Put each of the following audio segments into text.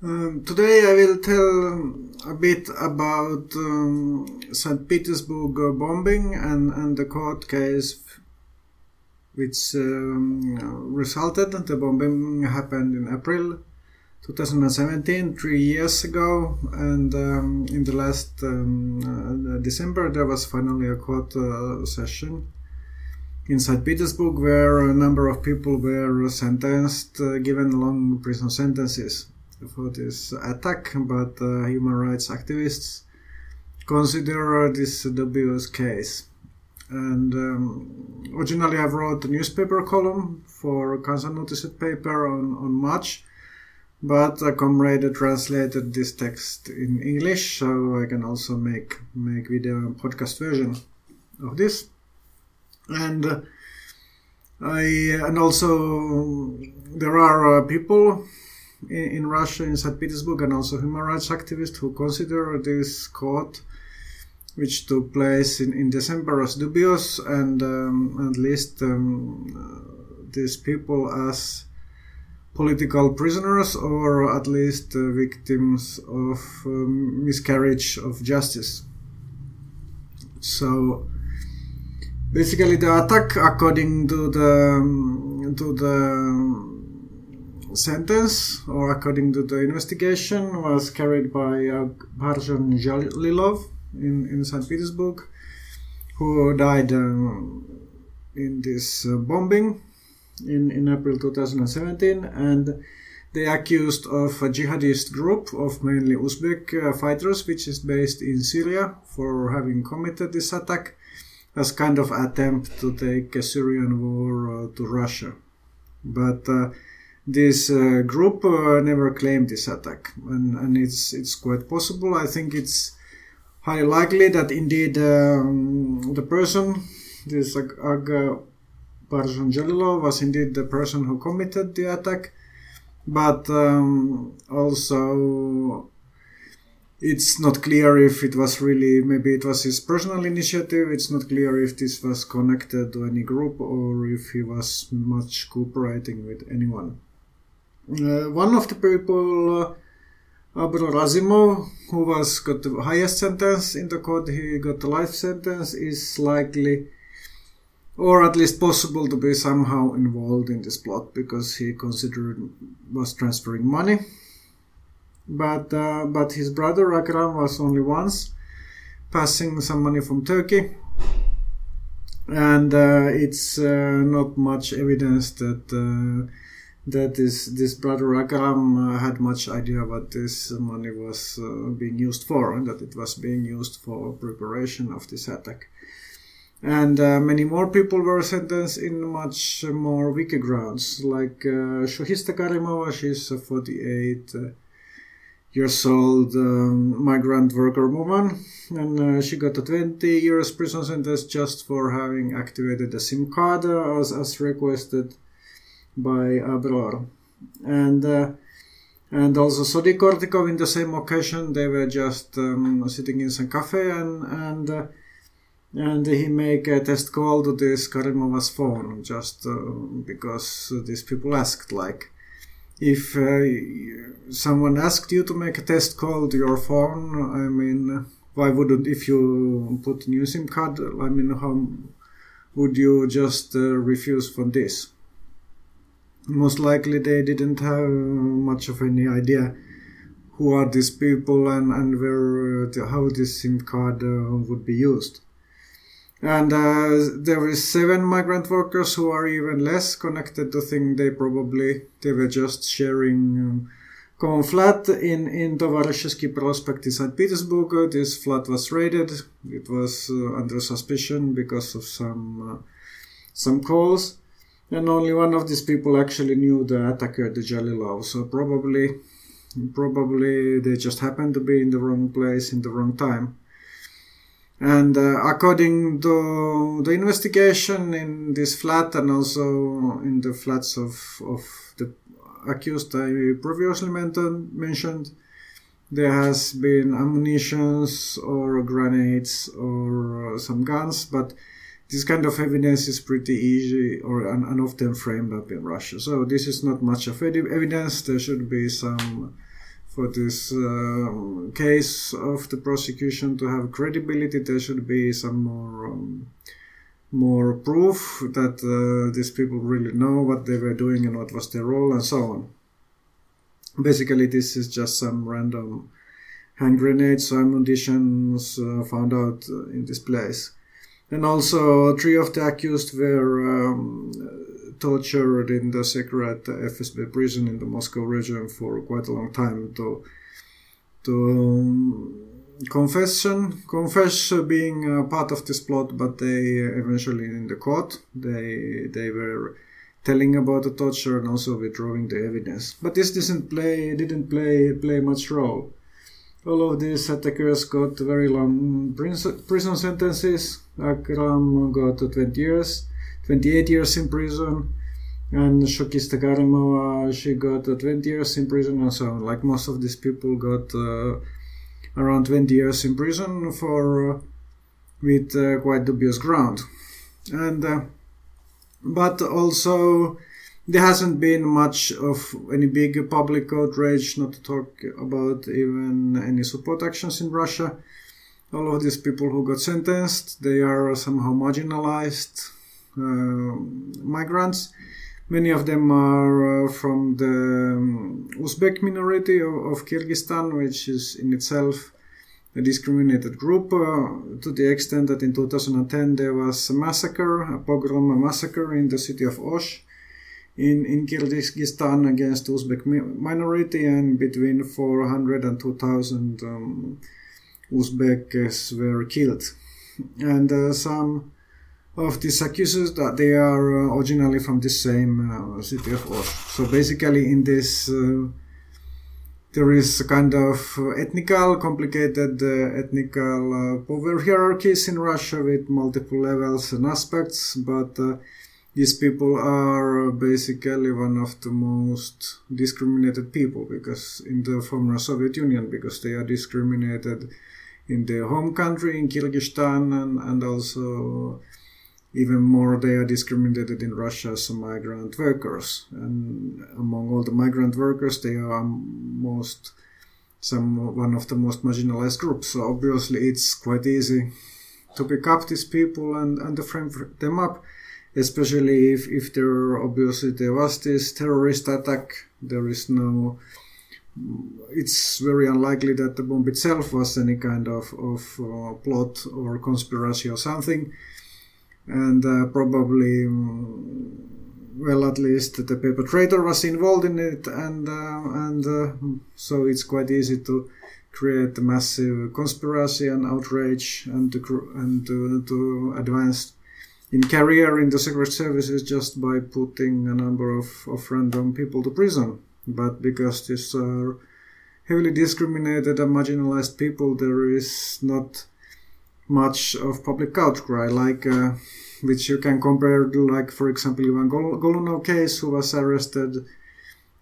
Um, today I will tell a bit about um, St. Petersburg bombing and, and the court case which um, resulted. The bombing happened in April 2017, three years ago, and um, in the last um, uh, December there was finally a court uh, session in St. Petersburg where a number of people were sentenced, uh, given long prison sentences for this attack, but uh, human rights activists consider this a dubious case. And um, originally, I wrote a newspaper column for Kansanuutiset paper on, on March, but a comrade translated this text in English, so I can also make make video and podcast version of this. And uh, I and also there are uh, people in, in Russia, in St. Petersburg, and also human rights activists who consider this court, which took place in, in December, as dubious, and um, at least um, uh, these people as political prisoners or at least uh, victims of um, miscarriage of justice. So basically, the attack, according to the um, to the sentence, or according to the investigation, was carried by uh, Barzhan Jalilov in, in St. Petersburg, who died um, in this uh, bombing in, in April 2017. And they accused of a jihadist group of mainly Uzbek uh, fighters, which is based in Syria, for having committed this attack as kind of attempt to take a Syrian war uh, to Russia. But uh, this uh, group uh, never claimed this attack, and, and it's it's quite possible. I think it's highly likely that indeed um, the person, this Ag, Ag Barzhan was indeed the person who committed the attack, but um, also it's not clear if it was really maybe it was his personal initiative. It's not clear if this was connected to any group or if he was much cooperating with anyone. uh, one of the people, uh, Abror Azimov, who was got the highest sentence in the court, he got the life sentence, is likely, or at least possible, to be somehow involved in this plot because he considered was transferring money. But uh, but his brother Akram was only once passing some money from Turkey, and uh, it's uh, not much evidence that uh, that this this brother Akram uh, had much idea what this money was uh, being used for, and that it was being used for preparation of this attack. And uh, many more people were sentenced in much more weaker grounds, like uh, Shohista Karimova, she's a 48 uh, years old um, migrant worker woman, and uh, she got a 20 years prison sentence just for having activated a SIM card uh, as, as requested by Abror. And uh, and also Sodik Ortikov in the same occasion they were just um, sitting in some cafe and and uh, and he make a test call to this Karimova's phone just uh, because these people asked like if uh, someone asked you to make a test call to your phone I mean why wouldn't if you put new SIM card I mean how would you just uh, refuse from this most likely they didn't have much of any idea who are these people and, and where uh, how this SIM card uh, would be used. And uh, there is seven migrant workers who are even less connected to think they probably they were just sharing um, common flat in in Tovarishchesky Prospect in St. Petersburg. This flat was raided. It was uh, under suspicion because of some uh, some calls and only one of these people actually knew the attacker, the Jalilov. So probably, probably they just happened to be in the wrong place in the wrong time. And uh, according to the investigation in this flat and also in the flats of, of the accused I previously mentioned, there has been ammunitions or grenades or some guns, but this kind of evidence is pretty easy or and, often framed up in Russia. So this is not much of evidence. There should be some for this uh, case of the prosecution to have credibility, there should be some more um, more proof that uh, these people really know what they were doing and what was their role and so on. Basically, this is just some random hand grenades ammunitions uh, found out uh, in this place. And also, three of the accused were um, tortured in the secret FSB prison in the Moscow region for quite a long time to to um, confession confess being part of this plot, but they eventually in the court they they were telling about the torture and also withdrawing the evidence. But this didn't play didn't play play much role. All of these attackers got very long prison sentences. Akram got 20 years, 28 years in prison, and Shokista Karimova, she got 20 years in prison and so on. Like most of these people got uh, around 20 years in prison for uh, with uh, quite dubious ground. And uh, but also there hasn't been much of any big public outrage, not to talk about even any support actions in Russia. All of these people who got sentenced, they are somehow marginalized uh, migrants. Many of them are uh, from the um, Uzbek minority of, of, Kyrgyzstan, which is in itself a discriminated group uh, to the extent that in 2010 there was a massacre, a pogrom, a massacre in the city of Osh in, in Kyrgyzstan against Uzbek minority, and between 400 and 2000 um, Uzbeks were killed. And uh, some of these accusers that they are uh, originally from the same uh, city of Osh. So basically, in this, uh, there is a kind of ethnical, complicated uh, ethnical uh, power hierarchies in Russia with multiple levels and aspects, but these people are basically one of the most discriminated people because in the former Soviet Union because they are discriminated in their home country in Kyrgyzstan and, and also even more they are discriminated in Russia as migrant workers. And among all the migrant workers they are most some one of the most marginalized groups. So obviously it's quite easy to pick up these people and, and to frame them up especially if, if there obviously there was this terrorist attack there is no it's very unlikely that the bomb itself was any kind of, of uh, plot or conspiracy or something. And uh, probably well at least the perpetrator was involved in it and uh, and uh, so it's quite easy to create a massive conspiracy and outrage and to and to, to advance in career in the secret services just by putting a number of, of random people to prison. But because these are heavily discriminated and marginalized people, there is not much of public outcry, like uh, which you can compare to, like for example, Ivan Gol- Golunov case, who was arrested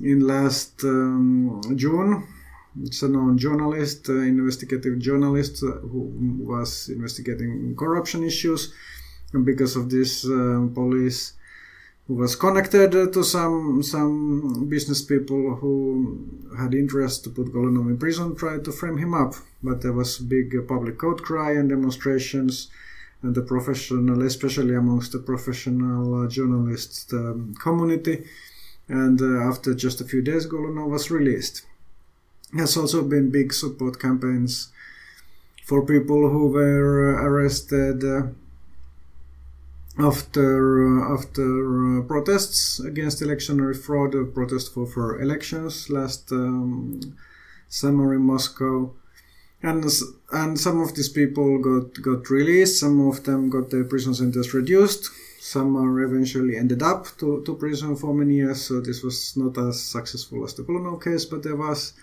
in last um, June. It's a known journalist, uh, investigative journalist, uh, who was investigating corruption issues because of this uh, police who was connected to some some business people who had interest to put Golunov in prison tried to frame him up. But there was big public outcry and demonstrations and the professional especially amongst the professional uh, journalists um, community. And uh, after just a few days Golunov was released. Has also been big support campaigns for people who were arrested uh, after uh, after uh, protests against electionary fraud, uh, protest for, for elections last um, summer in Moscow, and and some of these people got got released. Some of them got their prison sentence reduced. Some are eventually ended up to, to prison for many years. So this was not as successful as the Golunov case, but there was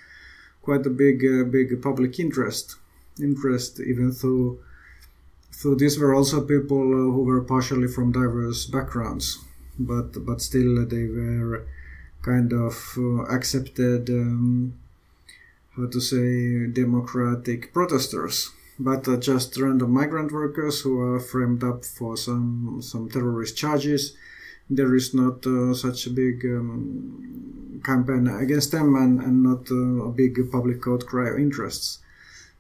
quite a big uh, big public interest interest even though so these were also people uh, who were partially from diverse backgrounds, but but still they were kind of uh, accepted. Um, how to say democratic protesters, but uh, just random migrant workers who are framed up for some some terrorist charges there is not uh, such a big um, campaign against them and, and not uh, a big public outcry of interests.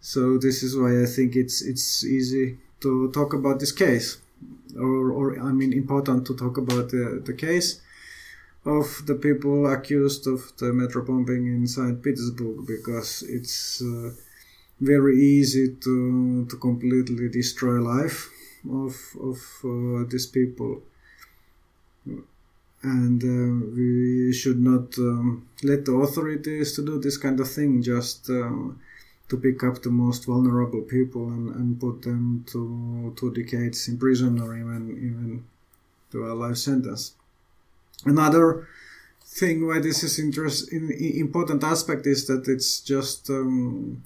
So this is why I think it's it's easy to talk about this case, or, or I mean important to talk about the, the case of the people accused of the metro bombing in St. Petersburg because it's uh, very easy to to completely destroy life of of uh, these people and uh, we should not um, let the authorities to do this kind of thing just um, to pick up the most vulnerable people and, and put them to two decades in prison or even even to a life sentence. Another thing why this is interest in, important aspect is that it's just um,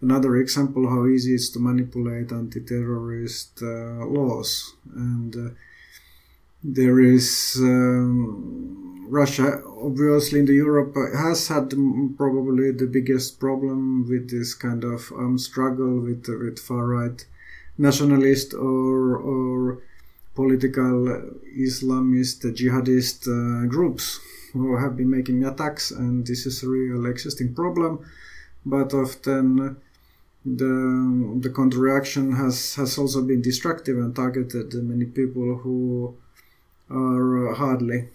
another example how easy it is to manipulate anti-terrorist uh, laws. And uh, there is um, Russia obviously in the Europe has had probably the biggest problem with this kind of um, struggle with with far right nationalist or or political Islamist jihadist uh, groups who have been making attacks and this is a real existing problem. But often the the counteraction has has also been destructive and targeted many people who are uh, hardly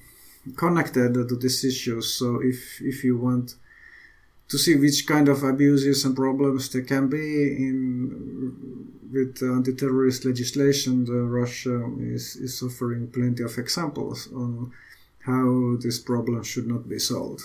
connected to these issues. So if if you want to see which kind of abuses and problems there can be in with anti-terrorist legislation, Russia is, is offering plenty of examples on how this problem should not be solved.